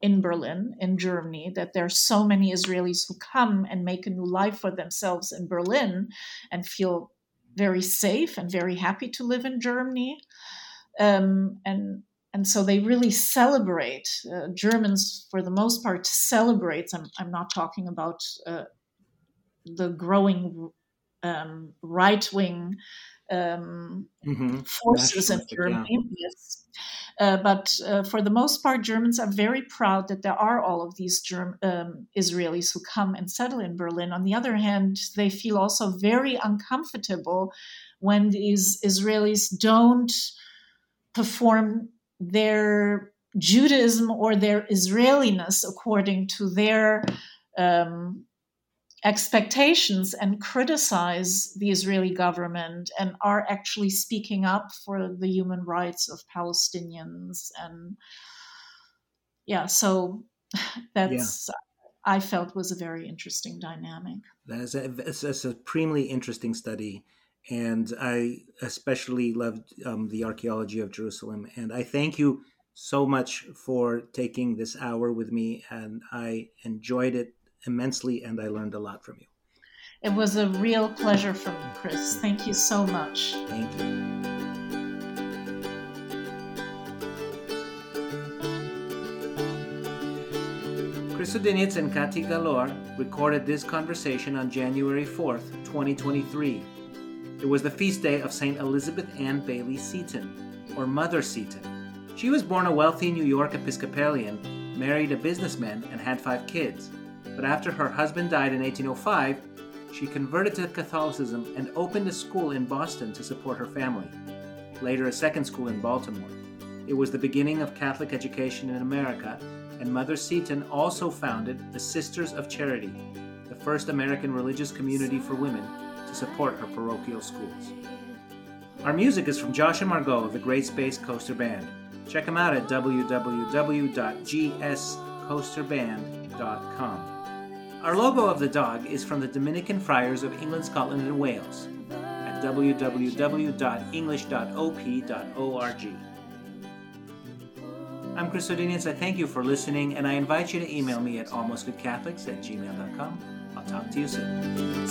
in Berlin, in Germany, that there are so many Israelis who come and make a new life for themselves in Berlin and feel very safe and very happy to live in Germany. Um, and and so they really celebrate. Uh, Germans, for the most part, celebrate. I'm, I'm not talking about uh, the growing um, right wing um, Mhm. forces in Nationalistic, yeah. Germany. Yes. Uh, but uh, for the most part, Germans are very proud that there are all of these Germ- um, Israelis who come and settle in Berlin. On the other hand, they feel also very uncomfortable when these Israelis don't perform their Judaism or their Israeliness according to their um, expectations and criticize the Israeli government and are actually speaking up for the human rights of Palestinians. And yeah, so that's, I felt was a very interesting dynamic. That is a, a supremely interesting study, and I especially loved um, the archaeology of Jerusalem. And I thank you so much for taking this hour with me, and I enjoyed it immensely, and I learned a lot from you. It was a real pleasure for me, Chris. Thank you so much. Thank you. Chris Udinitz and Kati Galor recorded this conversation on January 4th, 2023. It was the feast day of St. Elizabeth Ann Bayley Seton, or Mother Seton. She was born a wealthy New York Episcopalian, married a businessman, and had five kids. But after her husband died in 1805, she converted to Catholicism and opened a school in Boston to support her family. Later, a second school in Baltimore. It was the beginning of Catholic education in America, and Mother Seton also founded the Sisters of Charity, the first American religious community for women to support her parochial schools. Our music is from Josh and Margot of the Great Space Coaster Band. Check them out at www.gscoasterband.com. Our logo of the dog is from the Dominican Friars of England, Scotland, and Wales at www.english.op.org. I'm Chris Odinius. I thank you for listening, and I invite you to email me at almostgoodcatholics at gmail.com. I'll talk to you soon.